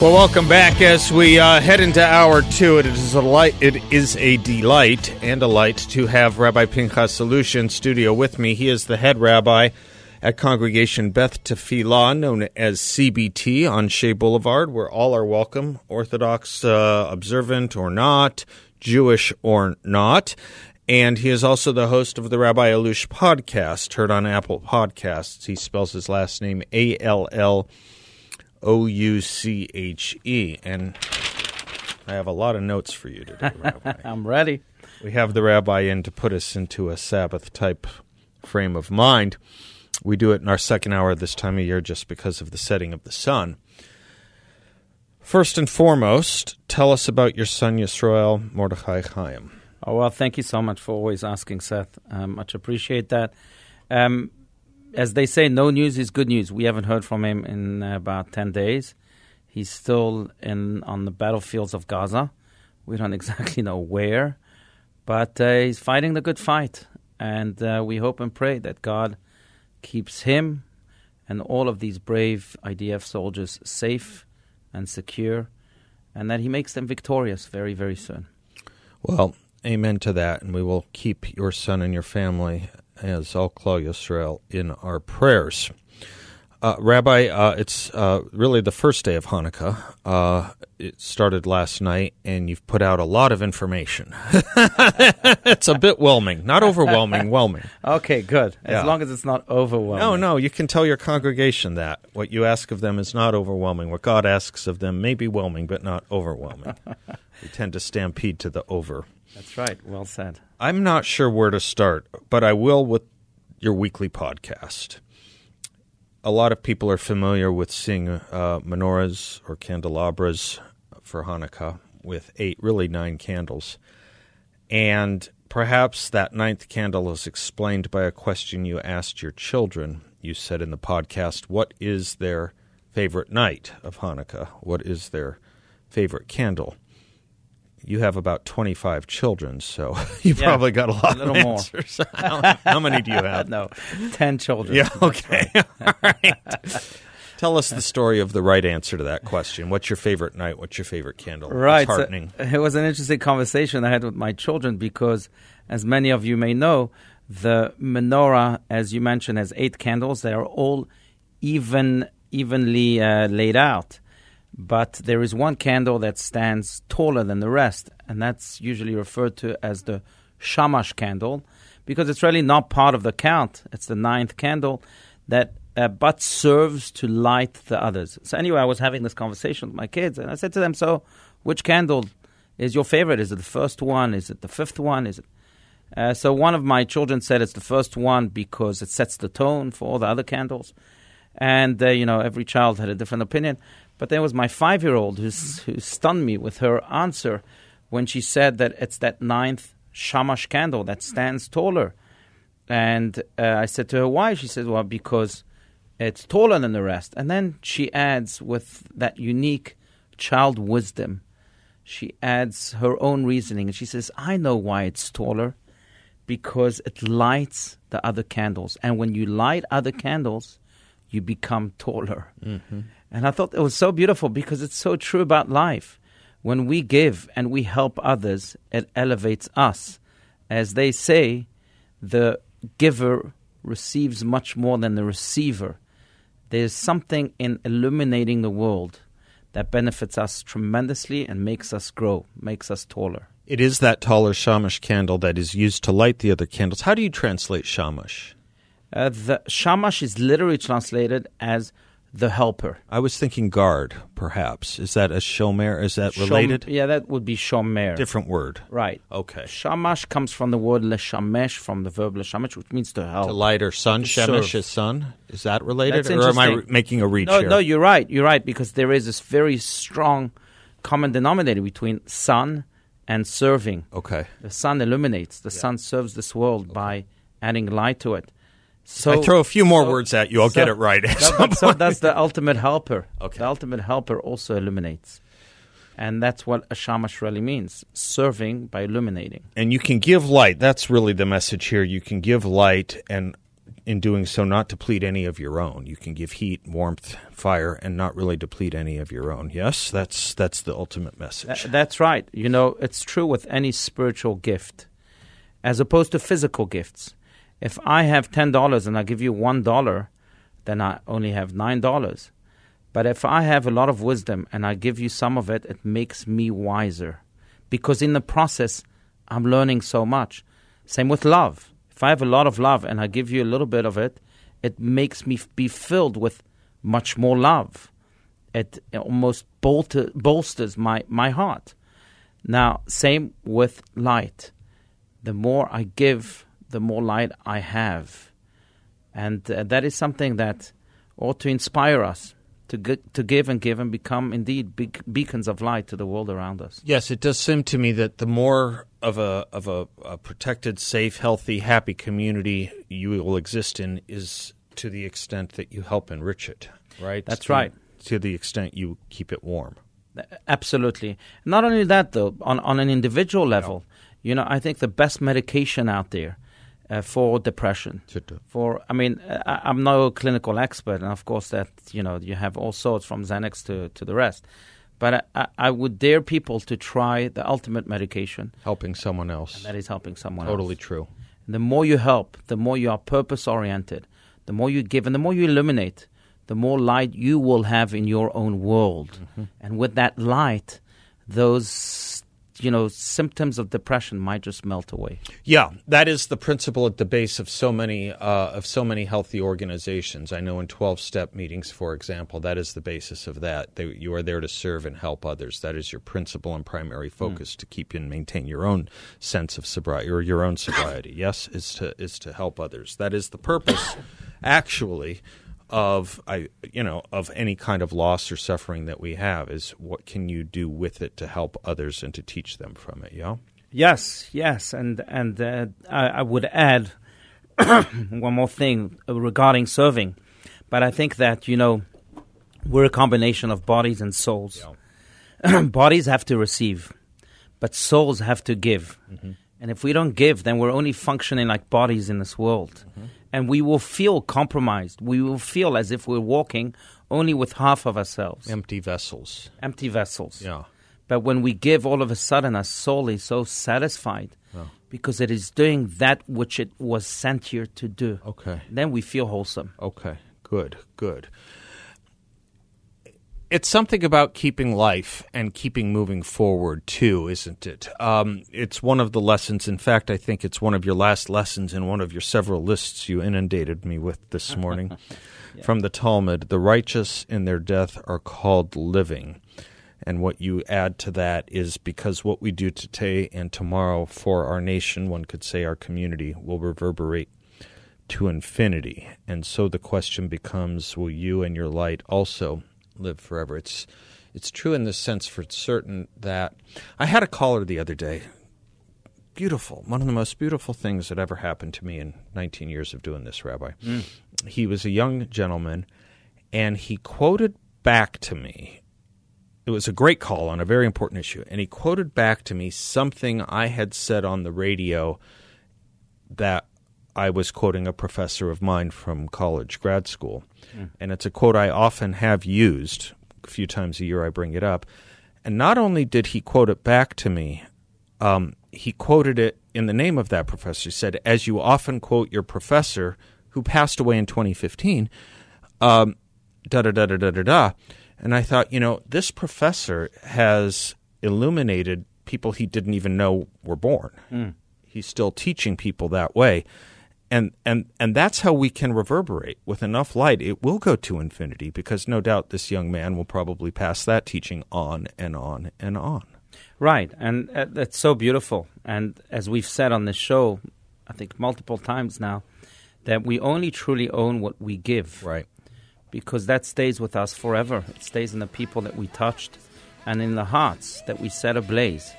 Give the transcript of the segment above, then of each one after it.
Well, welcome back as we uh, head into hour two. It is a light, it is a delight and a light to have Rabbi Pinchas in studio with me. He is the head rabbi at Congregation Beth Tefillah, known as CBT, on Shea Boulevard, where all are welcome, Orthodox uh, observant or not, Jewish or not. And he is also the host of the Rabbi Allouche podcast, heard on Apple Podcasts. He spells his last name A L L O U C H E. And I have a lot of notes for you today, Rabbi. I'm ready. we have the rabbi in to put us into a Sabbath type frame of mind. We do it in our second hour this time of year just because of the setting of the sun. First and foremost, tell us about your son Yisrael Mordechai Chaim. Oh, well, thank you so much for always asking, Seth. Um, much appreciate that. Um, as they say, no news is good news. We haven't heard from him in about 10 days. He's still in on the battlefields of Gaza. We don't exactly know where, but uh, he's fighting the good fight. And uh, we hope and pray that God keeps him and all of these brave IDF soldiers safe and secure, and that he makes them victorious very, very soon. Well, amen to that, and we will keep your son and your family as Al Klal Yisrael in our prayers. Uh, Rabbi, uh, it's uh, really the first day of Hanukkah. Uh, it started last night, and you've put out a lot of information. it's a bit whelming, not overwhelming, whelming. Okay, good. As Yeah. long as it's not overwhelming. No, no, you can tell your congregation that. What you ask of them is not overwhelming. What God asks of them may be whelming, but not overwhelming. we tend to stampede to the over. That's right. Well said. I'm not sure where to start, but I will with your weekly podcast. A lot of people are familiar with seeing uh, menorahs or candelabras for Hanukkah with eight, really nine candles. And perhaps that ninth candle is explained by a question you asked your children. You said in the podcast, What is their favorite night of Hanukkah? What is their favorite candle? You have about 25 children, so you Yeah, probably got a lot a little of more. answers. how, how many do you have? no, 10 children. Yeah, okay. All right. Tell us the story of the right answer to that question. What's your favorite night? What's your favorite candle? Right. It's so it was an interesting conversation I had with my children because, as many of you may know, the menorah, as you mentioned, has eight candles. They are all even evenly uh, laid out. But there is one candle that stands taller than the rest, and that's usually referred to as the shamash candle because it's really not part of the count. It's the ninth candle that uh, but serves to light the others. So anyway, I was having this conversation with my kids, and I said to them, "So, which candle is your favorite? Is it the first one? Is it the fifth one? Is it?" Uh, so one of my children said it's the first one because it sets the tone for all the other candles, and uh, you know every child had a different opinion. But there was my five-year-old who stunned me with her answer when she said that it's that ninth shamash candle that stands taller. And uh, I said to her, why? She said, well, because it's taller than the rest. And then she adds, with that unique child wisdom, she adds her own reasoning. And she says, I know why it's taller because it lights the other candles. And when you light other candles, you become taller. Mm-hmm. And I thought it was so beautiful because it's so true about life. When we give and we help others, it elevates us. As they say, the giver receives much more than the receiver. There's something in illuminating the world that benefits us tremendously and makes us grow, makes us taller. It is that taller shamash candle that is used to light the other candles. How do you translate shamash? Uh, the shamash is literally translated as the helper. I was thinking guard, perhaps. Is that a shomer? Is that related? Shom- yeah, that would be shomer. Different word. Right. Okay. Shamash comes from the word leshamesh, from the verb leshamesh, which means to help. To light or sun, Shemesh is sun. Is that related, That's or am I making a reach no, here? no, you're right. You're right because there is this very strong common denominator between sun and serving. Okay. The sun illuminates. The sun serves this world by adding light to it. So I throw a few more so- words at you. I'll get it right. at No, some but so that's the ultimate helper. Okay. The ultimate helper also illuminates. And that's what a shamash really means serving by illuminating. and you can give light. That's really the message here. You can give light, and in doing so, not deplete any of your own. You can give heat, warmth, fire, and not really deplete any of your own. Yes, that's that's the ultimate message. Tha- that's right. You know, it's true with any spiritual gift, as opposed to physical gifts. If I have ten dollars and I give you one dollar, then I only have nine dollars. But if I have a lot of wisdom and I give you some of it, it makes me wiser, because in the process, I'm learning so much. Same with love. If I have a lot of love and I give you a little bit of it, it makes me be filled with much more love. It almost bolter, bolsters my, my heart. Now, same with light. The more I give, the more light I have. And uh, that is something that ought to inspire us to, gi- to give and give and become indeed be- beacons of light to the world around us. Yes, it does seem to me that the more of a of a, a protected, safe, healthy, happy community you will exist in is to the extent that you help enrich it. Right. That's To- right. To the extent you keep it warm. Absolutely. Not only that, though, on, on an individual level, you know, I think the best medication out there uh, for depression, for, I mean, I, I'm no clinical expert, and of course that, you know, you have all sorts from Xanax to, to the rest. But I, I, would dare people to try the ultimate medication, Helping someone else. and that is helping someone else. totally else. true. The more you help, the more you are purpose oriented, the more you give, and the more you illuminate, the more light you will have in your own world. Mm-hmm. And with that light, those you know symptoms of depression might just melt away. Yeah, that is the principle at the base of so many uh, of so many healthy organizations. I know in twelve step meetings, for example, that is the basis of that. They, you are there to serve and help others. That is your principal and primary focus to keep and maintain your own sense of sobriety or your own sobriety. yes, is to is to help others. That is the purpose, actually. Of I, you know, of any kind of loss or suffering that we have is what can you do with it to help others and to teach them from it. Yeah. Yes, yes, and and uh, I, I would add one more thing regarding serving, but I think that you know we're a combination of bodies and souls. bodies have to receive, but souls have to give. And if we don't give, then we're only functioning like bodies in this world. And we will feel compromised. We will feel as if we're walking only with half of ourselves, Empty vessels. empty vessels. Yeah. But when we give, all of a sudden, our soul is so satisfied because it is doing that which it was sent here to do. Okay. Then we feel wholesome. Okay. Good. Good. It's something about keeping life and keeping moving forward too, isn't it? Um, it's one of the lessons. In fact, I think it's one of your last lessons in one of your several lists you inundated me with this morning from the Talmud. The righteous in their death are called living. And what you add to that is because what we do today and tomorrow for our nation, one could say our community, will reverberate to infinity. And so the question becomes will you and your light also live forever? It's it's true in the sense for certain that I had a caller the other day. Beautiful. One of the most beautiful things that ever happened to me in 19 years of doing this, Rabbi. Mm. He was a young gentleman and he quoted back to me. It was a great call on a very important issue. And he quoted back to me something I had said on the radio that I was quoting a professor of mine from college grad school. And it's a quote I often have used. A few times a year I bring it up. And not only did he quote it back to me, um, he quoted it in the name of that professor. He said, As you often quote your professor, who passed away in 2015, um, da da da da da da da. And I thought, you know, this professor has illuminated people he didn't even know were born. He's still teaching people that way. And and and that's how we can reverberate with enough light it will go to infinity because no doubt this young man will probably pass that teaching on and on and on Right, and uh, that's so beautiful. And as we've said on this show, I think multiple times now, that we only truly own what we give. right Because that stays with us forever. It stays in the people that we touched and in the hearts that we set ablaze.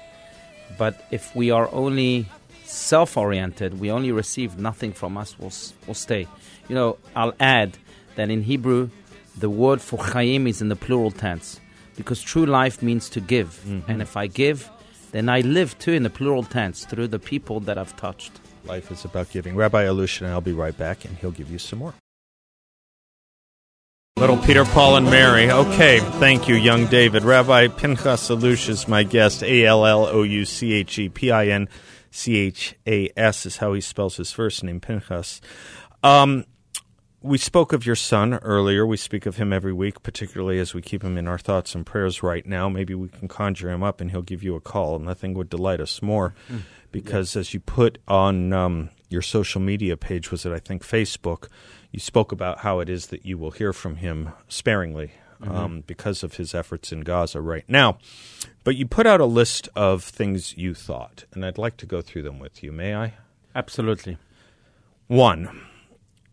But if we are only self oriented, we only receive nothing from us, will will stay. You know, I'll add that in Hebrew, the word for chayim is in the plural tense because true life means to give. Mm-hmm. And if I give, then I live too in the plural tense through the people that I've touched. life is about giving rabbi alushin and i'll be right back and he'll give you some more Little Peter, Paul, and Mary. Okay, thank you, young David. Rabbi Pinchas Allouche is my guest. A L L O U C H E P I N C H A S is how he spells his first name, Pinchas. Um, we spoke of your son earlier. We speak of him every week, particularly as we keep him in our thoughts and prayers right now. Maybe we can conjure him up and he'll give you a call. Nothing would delight us more because, as you put on um, your social media page, was it, I think, Facebook, you spoke about how it is that you will hear from him sparingly. Um, because of his efforts in Gaza right now. But you put out a list of things you thought, and I'd like to go through them with you. May I? Absolutely. One,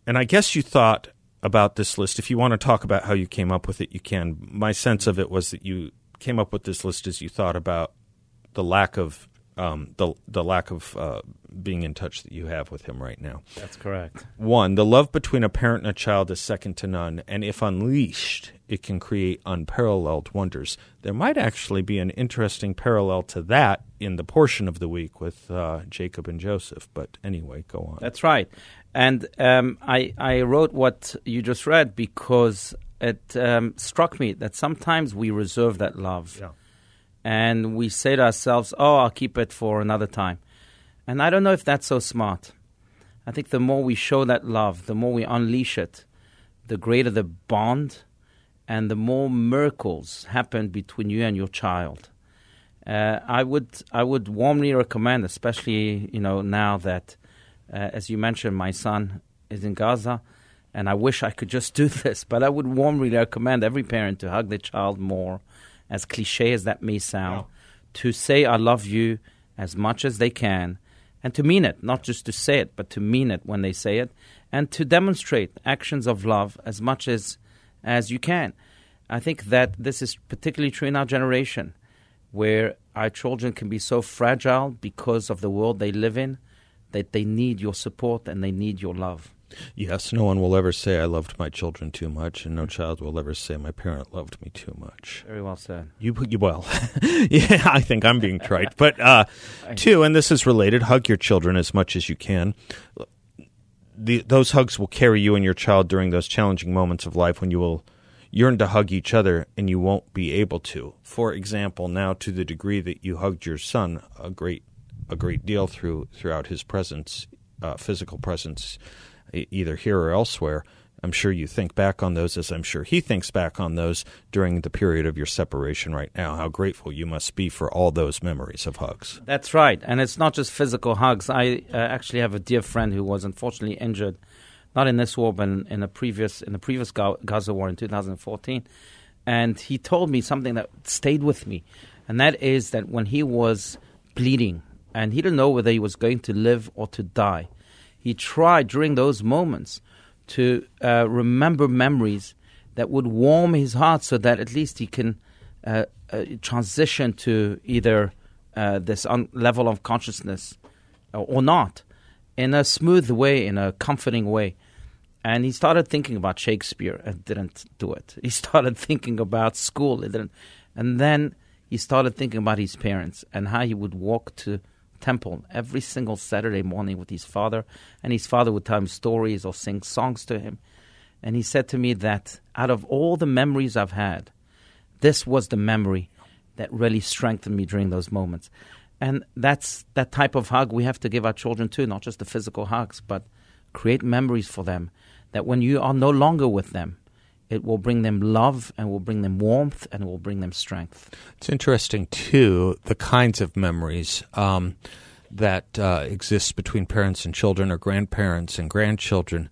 and I guess you thought about this list. If you want to talk about how you came up with it, you can. My sense of it was that you came up with this list as you thought about the lack of um, the the lack of uh, being in touch that you have with him right now. That's correct. One, the love between a parent and a child is second to none, and if unleashed, it can create unparalleled wonders. There might actually be an interesting parallel to that in the portion of the week with uh, Jacob and Joseph. But anyway, go on. That's right. And um, I, I wrote what you just read because it um, struck me that sometimes we reserve that love. Yeah. And we say to ourselves, oh, I'll keep it for another time. And I don't know if that's so smart. I think the more we show that love, the more we unleash it, the greater the bond and the more miracles happen between you and your child. Uh, I would I would warmly recommend, especially you know now that, uh, as you mentioned, my son is in Gaza, and I wish I could just do this, but I would warmly recommend every parent to hug their child more, as cliche as that may sound, to say I love you as much as they can, and to mean it, not just to say it, but to mean it when they say it, and to demonstrate actions of love as much as as you can. I think that this is particularly true in our generation where our children can be so fragile because of the world they live in that they need your support and they need your love. Yes, no one will ever say I loved my children too much, and no child will ever say my parent loved me too much. Very well said. You, you well, yeah, I think I'm being trite, but uh, two, and this is related: hug your children as much as you can. The, those hugs will carry you and your child during those challenging moments of life when you will yearn to hug each other and you won't be able to. For example, now to the degree that you hugged your son a great a great deal through throughout his presence, uh, physical presence, either here or elsewhere. I'm sure you think back on those as I'm sure he thinks back on those during the period of your separation right now. How grateful you must be for all those memories of hugs. That's right. And it's not just physical hugs. I uh, actually have a dear friend who was unfortunately injured, not in this war, but in, a previous in the previous Gaza war in 2014. And he told me something that stayed with me, and that is that when he was bleeding and he didn't know whether he was going to live or to die, he tried during those moments to uh, remember memories that would warm his heart so that at least he can uh, uh, transition to either uh, this un- level of consciousness or, or not in a smooth way, in a comforting way. And he started thinking about Shakespeare and didn't do it. He started thinking about school, it didn't. And then he started thinking about his parents and how he would walk to temple every single Saturday morning with his father, and his father would tell him stories or sing songs to him. And he said to me that out of all the memories I've had, this was the memory that really strengthened me during those moments. And that's that type of hug we have to give our children too, not just the physical hugs, but create memories for them that when you are no longer with them, it will bring them love and will bring them warmth and will bring them strength. It's interesting too the kinds of memories. Um, that uh, exists between parents and children or grandparents and grandchildren.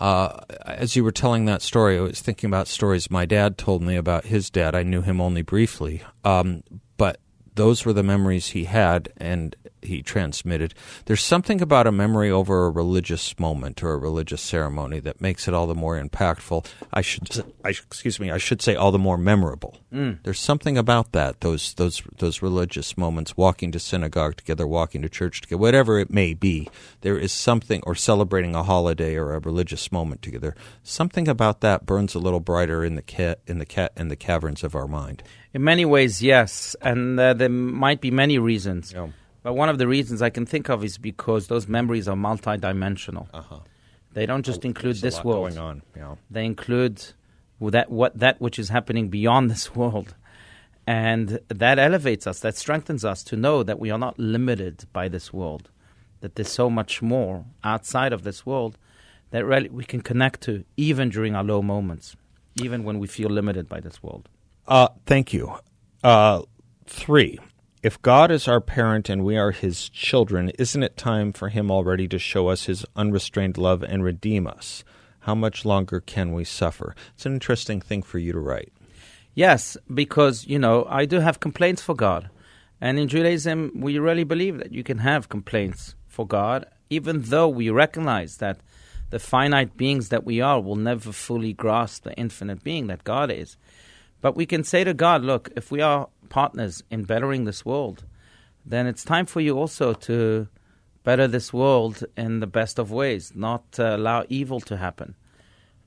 Uh, as you were telling that story, I was thinking about stories my dad told me about his dad. I knew him only briefly, um, but those were the memories he had, and he transmitted. There's something about a memory over a religious moment or a religious ceremony that makes it all the more impactful. I should, I, excuse me, I should say all the more memorable. Mm. There's something about that. Those those those religious moments, walking to synagogue together, walking to church together, whatever it may be. There is something, or celebrating a holiday or a religious moment together. Something about that burns a little brighter in the ca- in the ca- in the caverns of our mind. In many ways, yes, and uh, there might be many reasons. Yeah. But one of the reasons I can think of is because those memories are multidimensional. Uh-huh. They don't just oh, include this world. Going on, yeah. They include that what that which is happening beyond this world, and that elevates us. That strengthens us to know that we are not limited by this world. That there's so much more outside of this world that really we can connect to, even during our low moments, even when we feel limited by this world. Uh, thank you. Uh, three. If God is our parent and we are his children, isn't it time for him already to show us his unrestrained love and redeem us? How much longer can we suffer? It's an interesting thing for you to write. Yes, because, you know, I do have complaints for God. And in Judaism, we really believe that you can have complaints for God, even though we recognize that the finite beings that we are will never fully grasp the infinite being that God is. But we can say to God, look, if we are partners in bettering this world, then it's time for you also to better this world in the best of ways, not uh, allow evil to happen.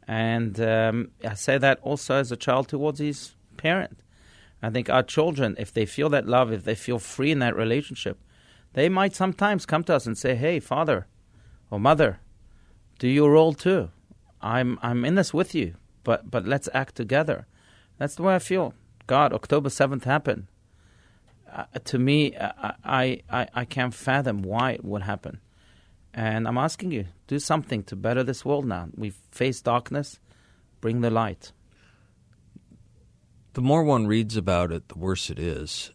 And um, I say that also as a child towards his parent. I think our children, if they feel that love, if they feel free in that relationship, they might sometimes come to us and say, "Hey, father or mother, do your role too. I'm I'm in this with you, but but let's act together." That's the way I feel. God, October 7th happened. Uh, to me, uh, I, I, I can't fathom why it would happen. And I'm asking you, do something to better this world now. We face darkness, bring the light. The more one reads about it, the worse it is.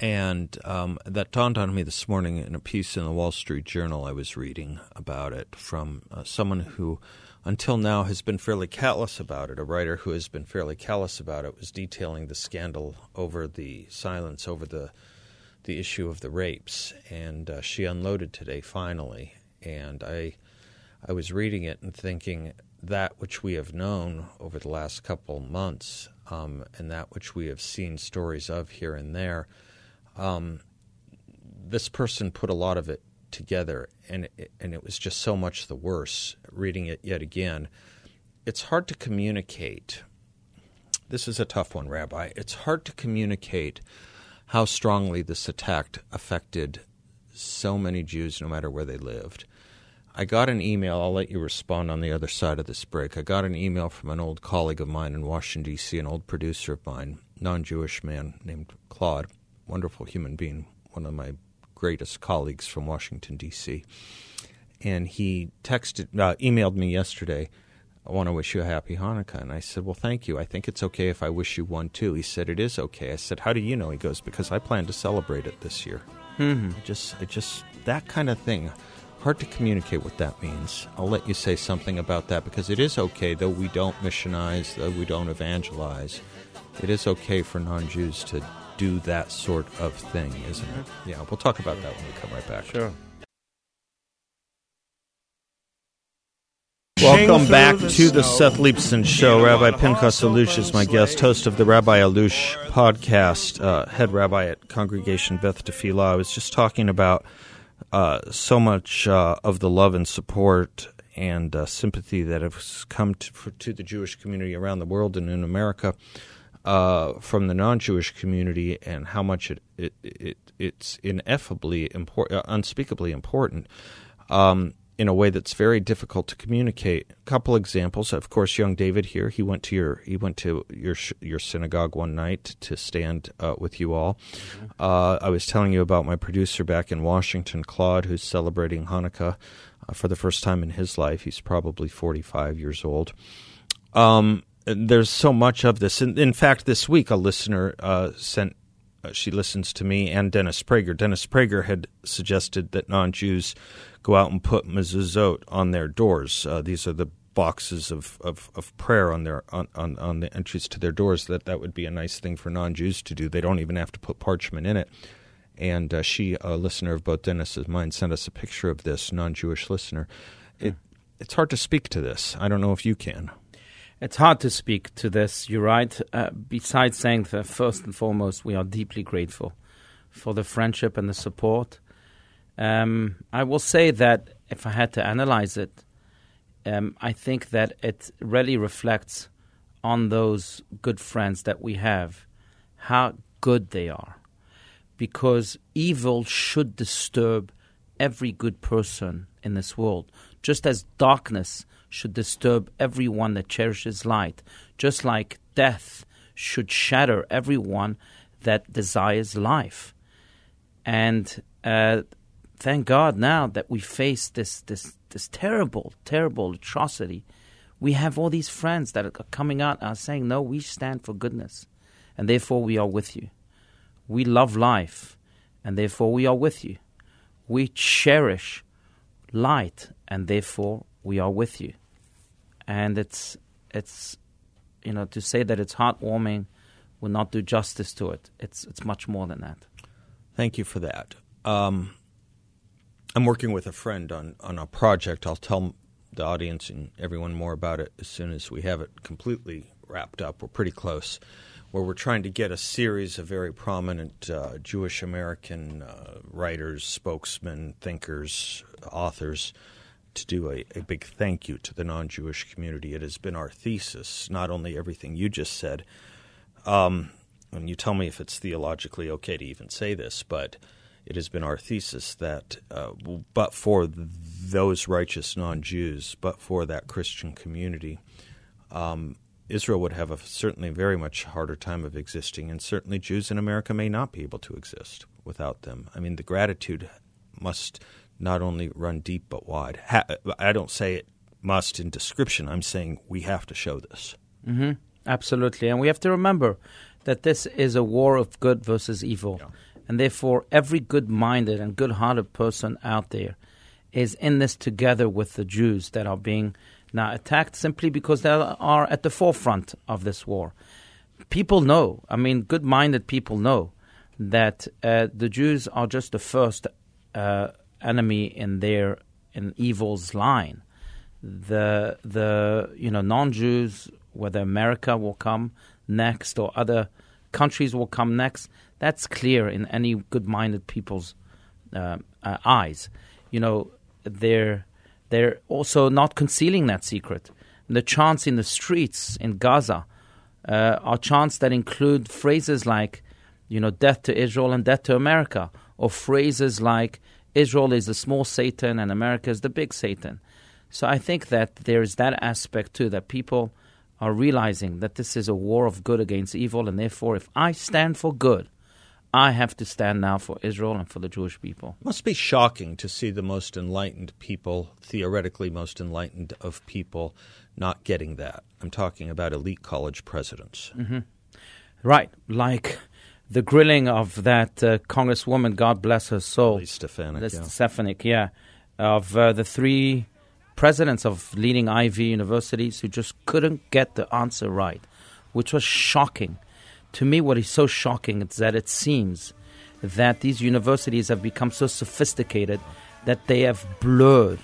And um, that dawned on me this morning in a piece in the Wall Street Journal I was reading about it from uh, someone who until now has been fairly callous about it. A writer who has been fairly callous about it was detailing the scandal over the silence over the the issue of the rapes, and uh, she unloaded today finally. And I I was reading it and thinking that which we have known over the last couple months, um, and that which we have seen stories of here and there. Um, this person put a lot of it together, and it, and it was just so much the worse. Reading it yet again, it's hard to communicate. This is a tough one, Rabbi. It's hard to communicate how strongly this attack affected so many Jews, no matter where they lived. I got an email. I'll let you respond on the other side of this break. I got an email from an old colleague of mine in Washington, D.C., an old producer of mine, non Jewish man named Claude, wonderful human being, one of my greatest colleagues from Washington, D.C. And he texted, uh, emailed me yesterday, I want to wish you a happy Hanukkah. And I said, Well, thank you. I think it's okay if I wish you one too. He said, It is okay. I said, How do you know? He goes, Because I plan to celebrate it this year. Mm-hmm. Just, it just, that kind of thing. Hard to communicate what that means. I'll let you say something about that because it is okay, though we don't missionize, though we don't evangelize. It is okay for non Jews to do that sort of thing, isn't it? Mm-hmm. Yeah, we'll talk about that when we come right back. Sure. Welcome back to the Seth Leibsohn Show. Rabbi Pinchas Allouche is my guest, host of the Rabbi Allouche podcast, uh, head rabbi at Congregation Beth Tefillah. I was just talking about uh, so much uh, of the love and support and uh, sympathy that has come to, for, to the Jewish community around the world and in America uh, from the non-Jewish community and how much it, it, it it's ineffably important, uh, unspeakably important. Um, in a way that's very difficult to communicate. A couple examples, of course, young David here. He went to your he went to your your synagogue one night to stand uh, with you all. Mm-hmm. Uh, I was telling you about my producer back in Washington, Claude, who's celebrating Hanukkah uh, for the first time in his life. He's probably forty five years old. Um, there's so much of this. In, in fact, this week, a listener uh, sent uh, she listens to me and Dennis Prager. Dennis Prager had suggested that non-Jews go out and put mezuzot on their doors. Uh, these are the boxes of, of, of prayer on their on, on, on the entries to their doors. That that would be a nice thing for non-Jews to do. They don't even have to put parchment in it. And uh, she, a listener of both Dennis's mine, sent us a picture of this non-Jewish listener. It, it's hard to speak to this. I don't know if you can. It's hard to speak to this, you're right. Uh, besides saying that, first and foremost, we are deeply grateful for the friendship and the support. Um, I will say that if I had to analyze it, um, I think that it really reflects on those good friends that we have, how good they are. Because evil should disturb every good person in this world, just as darkness should disturb everyone that cherishes light, just like death should shatter everyone that desires life. And uh, thank God now that we face this, this, this terrible, terrible atrocity. We have all these friends that are coming out and are saying, No, we stand for goodness, and therefore we are with you. We love life, and therefore we are with you. We cherish light, and therefore we are with you. And it's it's you know to say that it's heartwarming will not do justice to it. It's it's much more than that. Thank you for that. Um, I'm working with a friend on on a project. I'll tell the audience and everyone more about it as soon as we have it completely wrapped up. We're pretty close. Where we're trying to get a series of very prominent uh, Jewish American uh, writers, spokesmen, thinkers, authors to do a, a big thank you to the non Jewish community. It has been our thesis, not only everything you just said. Um, and you tell me if it's theologically okay to even say this, but it has been our thesis that, uh, but for those righteous non Jews, but for that Christian community, um, Israel would have a certainly very much harder time of existing, and certainly Jews in America may not be able to exist without them. I mean, the gratitude must not only run deep but wide. Ha- I don't say it must in description. I'm saying we have to show this. Mm-hmm. Absolutely, and we have to remember that this is a war of good versus evil, Yeah. and therefore every good-minded and good-hearted person out there is in this together with the Jews that are being now attacked simply because they are at the forefront of this war. People know, I mean, good minded people know that uh, the Jews are just the first uh, enemy in their in evil's line. The the you know non Jews, whether America will come next or other countries will come next, that's clear in any good minded people's uh, uh, eyes. You know, they're they're also not concealing that secret. The chants in the streets in Gaza uh, are chants that include phrases like, you know, death to Israel and death to America, or phrases like, Israel is the small Satan and America is the big Satan. So I think that there's that aspect too, that people are realizing that this is a war of good against evil, and therefore, if I stand for good, I have to stand now for Israel and for the Jewish people. It must be shocking to see the most enlightened people, theoretically most enlightened of people, not getting that. I'm talking about elite college presidents. Mm-hmm. Right, like the grilling of that uh, Congresswoman, God bless her soul, Stefanik, yeah. Stefanik, yeah, of uh, the three presidents of leading Ivy universities who just couldn't get the answer right, which was shocking. To me, what is so shocking is that it seems that these universities have become so sophisticated that they have blurred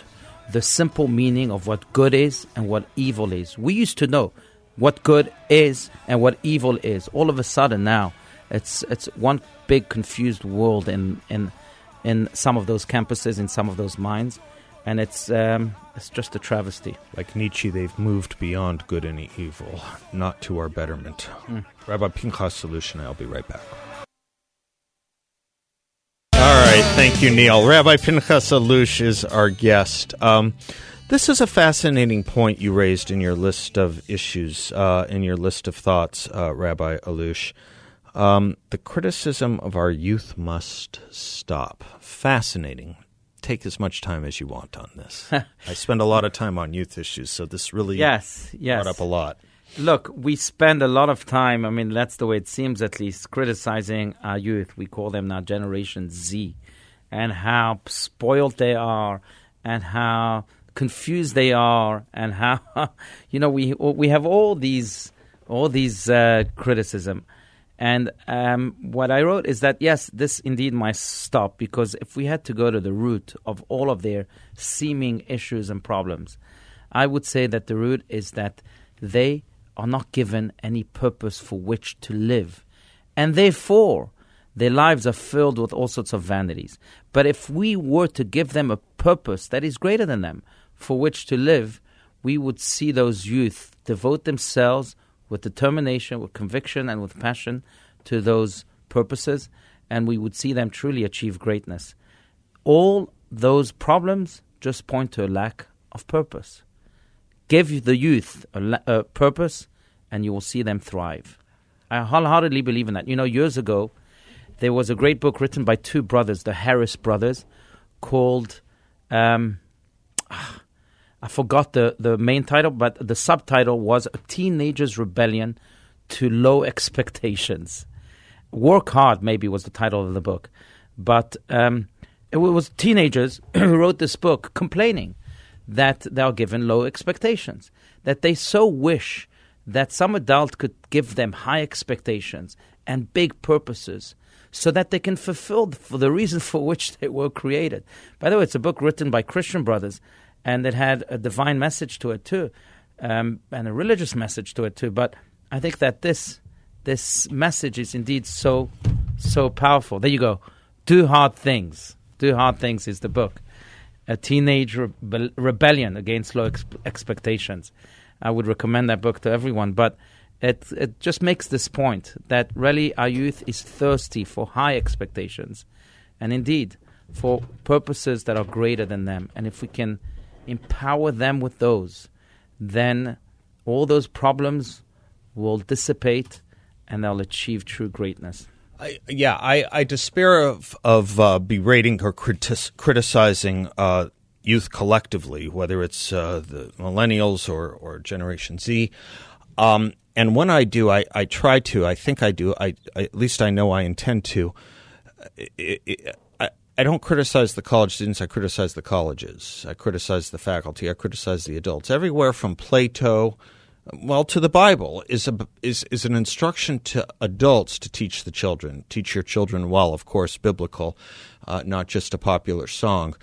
the simple meaning of what good is and what evil is. We used to know what good is and what evil is. All of a sudden now, it's it's one big confused world in in in some of those campuses, in some of those minds, and it's um, it's just a travesty. Like Nietzsche, they've moved beyond good and evil, not to our betterment. Rabbi Pinchas Allouche, I'll be right back. All right, thank you, Neil. Rabbi Pinchas Allouche is our guest. Um, this is a fascinating point you raised in your list of issues, uh, in your list of thoughts, uh, Rabbi Allouche. Um, the criticism of our youth must stop. Fascinating. Take as much time as you want on this. I spend a lot of time on youth issues, so this really Yes, yes. brought up a lot. Look, we spend a lot of time, I mean, that's the way it seems at least, criticizing our youth. We call them now Generation Z, and how spoiled they are, and how confused they are, and how, you know, we, we have all these, all these uh, criticism. And um, what I wrote is that, yes, this indeed might stop because if we had to go to the root of all of their seeming issues and problems, I would say that the root is that they are not given any purpose for which to live. And therefore, their lives are filled with all sorts of vanities. But if we were to give them a purpose that is greater than them for which to live, we would see those youth devote themselves with determination, with conviction, and with passion to those purposes, and we would see them truly achieve greatness. All those problems just point to a lack of purpose. Give the youth a, a purpose, and you will see them thrive. I wholeheartedly believe in that. You know, years ago, there was a great book written by two brothers, the Harris brothers, called. Um, I forgot the, the main title, but the subtitle was A Teenager's Rebellion to Low Expectations. Work Hard, maybe, was the title of the book. But um, it was teenagers who wrote this book complaining that they are given low expectations, that they so wish that some adult could give them high expectations and big purposes so that they can fulfill for the reason for which they were created. By the way, it's a book written by Christian brothers, and it had a divine message to it too, um, and a religious message to it too. But I think that this this message is indeed so so powerful. There you go. Do hard things. Do hard things is the book a teenage rebe- rebellion against low ex- expectations. I would recommend that book to everyone, but it it just makes this point that really our youth is thirsty for high expectations, and indeed for purposes that are greater than them. And if we can empower them with those, then all those problems will dissipate, and they'll achieve true greatness. I, yeah, I, I despair of of uh, berating or critis- criticizing uh, youth collectively, whether it's uh, the millennials or, or Generation Z. Um, and when I do, I, I try to. I think I do. I, I at least I know I intend to. It, it, I, don't criticize the college students. I criticize the colleges. I criticize the faculty. I criticize the adults. Everywhere from Plato well, to the Bible is a is is an instruction to adults to teach the children. Teach your children well, of course, biblical, uh, not just a popular song.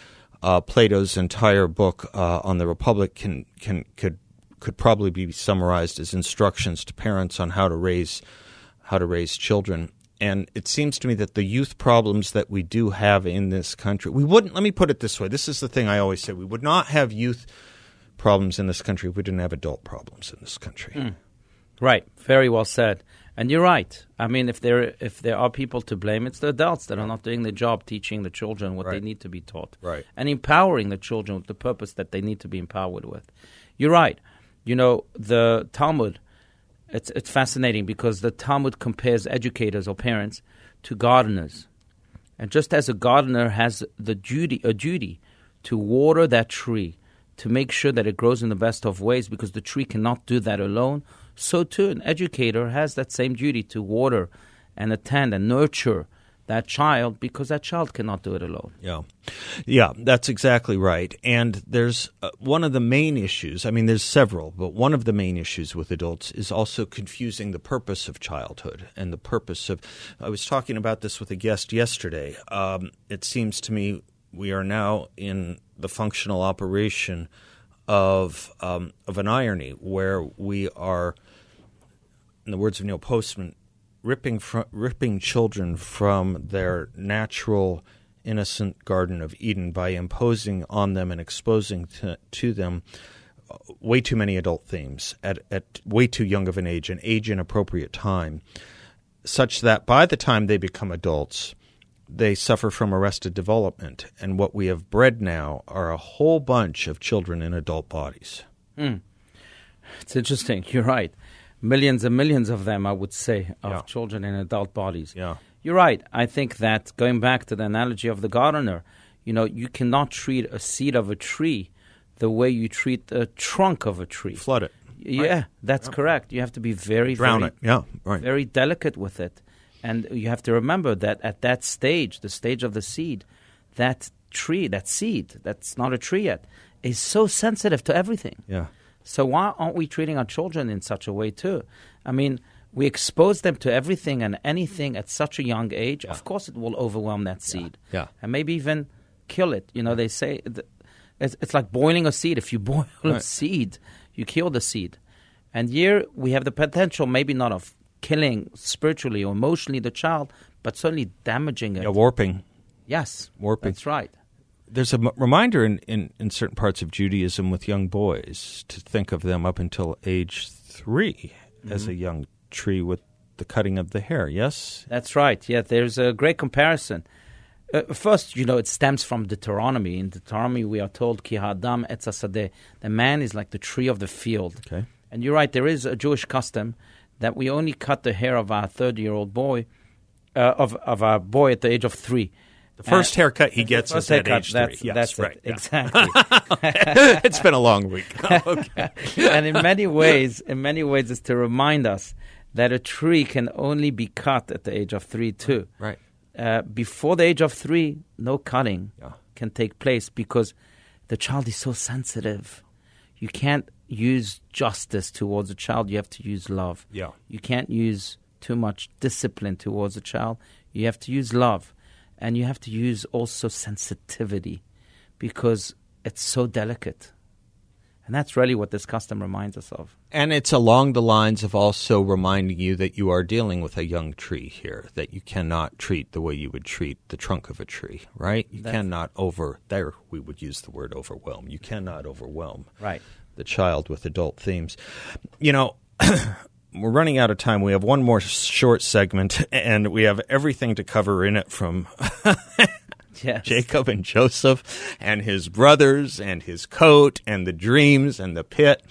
Uh, Plato's entire book uh, on the Republic can can could could probably be summarized as instructions to parents on how to raise how to raise children. And it seems to me that the youth problems that we do have in this country, we wouldn't. Let me put it this way: this is the thing I always say: we would not have youth problems in this country if we didn't have adult problems in this country. Mm. Right. Very well said. And you're right. I mean, if there if there are people to blame, it's the adults that are not doing their job teaching the children what right. they need to be taught, right, and empowering the children with the purpose that they need to be empowered with. You're right. You know, the Talmud. It's it's fascinating because the Talmud compares educators or parents to gardeners, and just as a gardener has the duty a duty to water that tree to make sure that it grows in the best of ways because the tree cannot do that alone. So, too, an educator has that same duty to water and attend and nurture that child because that child cannot do it alone. Yeah. Yeah, that's exactly right. And there's uh, one of the main issues, I mean, there's several, but one of the main issues with adults is also confusing the purpose of childhood and the purpose of. I was talking about this with a guest yesterday. Um, it seems to me we are now in the functional operation of um, of an irony where we are, in the words of Neil Postman, ripping fr- ripping children from their natural innocent Garden of Eden by imposing on them and exposing to, to them uh, way too many adult themes at, at way too young of an age, an age inappropriate time, such that by the time they become adults, they suffer from arrested development. And what we have bred now are a whole bunch of children in adult bodies. Mm. It's interesting. You're right. Millions and millions of them, I would say, of yeah. children in adult bodies. Yeah. You're right. I think that going back to the analogy of the gardener, you know, you cannot treat a seed of a tree the way you treat the trunk of a tree. Flood it. Yeah, that's correct. You have to be very, Drown very, it. Yeah, right. very delicate with it. And you have to remember that at that stage, the stage of the seed, that tree, that seed, that's not a tree yet, is so sensitive to everything. Yeah. So why aren't we treating our children in such a way too? I mean, we expose them to everything and anything at such a young age. Of course, it will overwhelm that seed, Yeah. and maybe even kill it. You know, they say it's, it's like boiling a seed. If you boil a seed, you kill the seed. And here we have the potential, maybe not of killing spiritually or emotionally the child, but certainly damaging it. Yeah, warping. yes, warping. That's right. There's a m- reminder in, in, in certain parts of Judaism with young boys to think of them up until age 3 as a young tree with the cutting of the hair. Yes? That's right. Yeah, there's a great comparison. Uh, first, you know, it stems from Deuteronomy. In Deuteronomy, we are told, Ki ha'adam etz hasadeh," the man is like the tree of the field. Okay. And you're right, there is a Jewish custom that we only cut the hair of our 30 year old boy, uh, of, of our boy at the age of three. The first Uh, haircut he gets is at haircut, age that's, three. Yes, that's right. it. yeah. Exactly. it's been a long week. okay. and in many ways, in many ways, it's to remind us that a tree can only be cut at the age of three, too. Right. Uh, before the age of three, no cutting Yeah. can take place because the child is so sensitive. You can't use justice towards a child. You have to use love. Yeah. You can't use too much discipline towards a child. You have to use love. And you have to use also sensitivity because it's so delicate. And that's really what this custom reminds us of. And it's along the lines of also reminding you that you are dealing with a young tree here, that you cannot treat the way you would treat the trunk of a tree, right? You That's- cannot over, there we would use the word overwhelm. You cannot overwhelm Right. the child with adult themes. You know, we're running out of time. We have one more short segment, and we have everything to cover in it from Yes. Jacob and Joseph and his brothers and his coat and the dreams and the pit.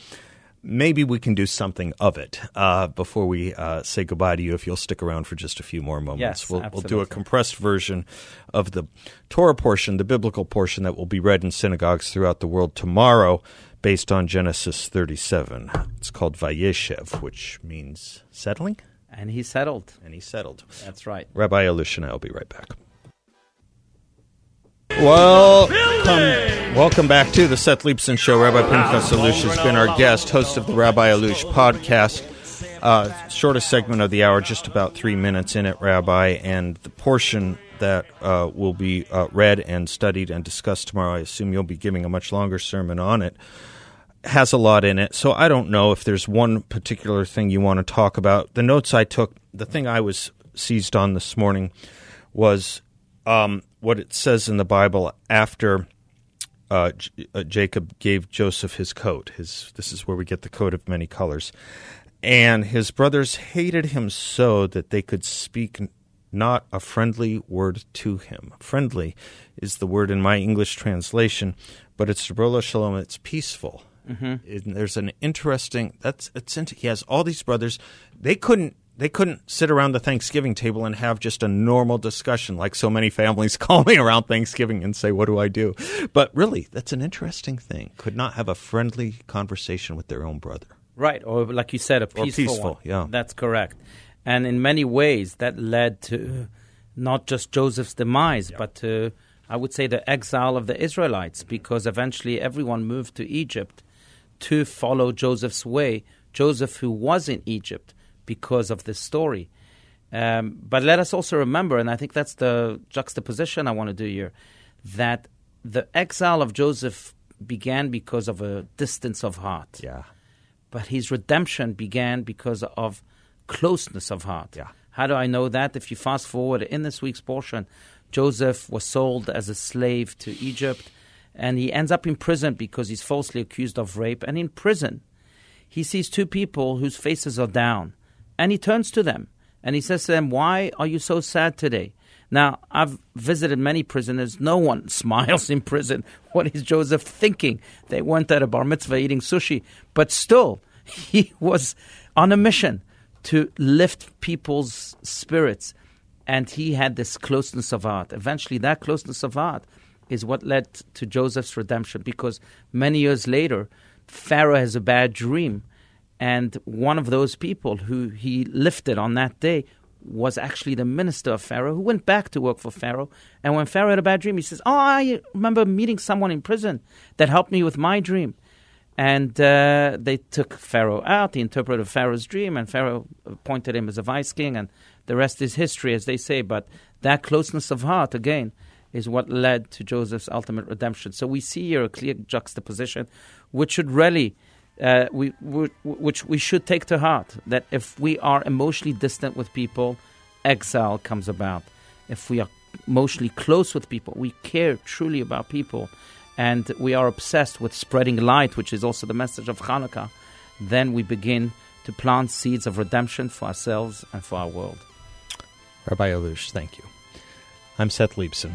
Maybe we can do something of it uh, before we uh, say goodbye to you. If you'll stick around for just a few more moments, Yes, we'll, we'll do a compressed version of the Torah portion, the biblical portion that will be read in synagogues throughout the world tomorrow, based on Genesis 37. It's called Vayeshev, which means settling, And he settled. and he settled. That's right. Rabbi Allouche and I will be right back. Welcome, welcome back to the Seth Leibsohn Show. Rabbi Pinchas Allouche has been our guest, host of the Rabbi Allouche podcast. Uh, shortest segment of the hour, just about three minutes in it, Rabbi, and the portion that uh, will be uh, read and studied and discussed tomorrow. I assume you'll be giving a much longer sermon on it has a lot in it. So I don't know if there's one particular thing you want to talk about. The notes I took, the thing I was seized on this morning was um, what it says in the Bible after uh, J- uh, Jacob gave Joseph his coat. His this is where we get the coat of many colors, and his brothers hated him so that they could speak not a friendly word to him. Friendly is the word in my English translation, but it's Rola Shalom. It's peaceful. Mm-hmm. there's an interesting. That's it's. He has all these brothers. They couldn't. They couldn't sit around the Thanksgiving table and have just a normal discussion like so many families call me around Thanksgiving and say, What do I do? But really, that's an interesting thing. Could not have a friendly conversation with their own brother. Right, or like you said, a peaceful, peaceful, one. yeah. That's correct. And in many ways, that led to not just Joseph's demise, but to, I would say, the exile of the Israelites, because eventually everyone moved to Egypt to follow Joseph's way. Joseph, who was in Egypt because of this story. Um, but let us also remember, and I think that's the juxtaposition I want to do here, that the exile of Joseph began because of a distance of heart Yeah. but his redemption began because of closeness of heart. Yeah. How do I know that? If you fast forward in this week's portion, Joseph was sold as a slave to Egypt, and he ends up in prison because he's falsely accused of rape. And in prison, he sees two people whose faces are down, and he turns to them and he says to them, Why are you so sad today? Now, I've visited many prisoners. No one smiles in prison. What is Joseph thinking? They weren't at a bar mitzvah eating sushi, but still, he was on a mission to lift people's spirits. And he had this closeness of heart. Eventually, that closeness of heart is what led to Joseph's redemption because many years later, Pharaoh has a bad dream And one of those people who he lifted on that day was actually the minister of Pharaoh who went back to work for Pharaoh. And when Pharaoh had a bad dream, he says, Oh, I remember meeting someone in prison that helped me with my dream. And uh, they took Pharaoh out. He interpreted Pharaoh's dream, and Pharaoh appointed him as a vice king. And the rest is history, as they say. But that closeness of heart, again, is what led to Joseph's ultimate redemption. So we see here a clear juxtaposition, which should really. Uh, we, which we should take to heart that if we are emotionally distant with people, exile comes about. If we are emotionally close with people, we care truly about people, and we are obsessed with spreading light, which is also the message of Hanukkah, then we begin to plant seeds of redemption for ourselves and for our world. Rabbi Allouche, thank you. I'm Seth Leibsohn.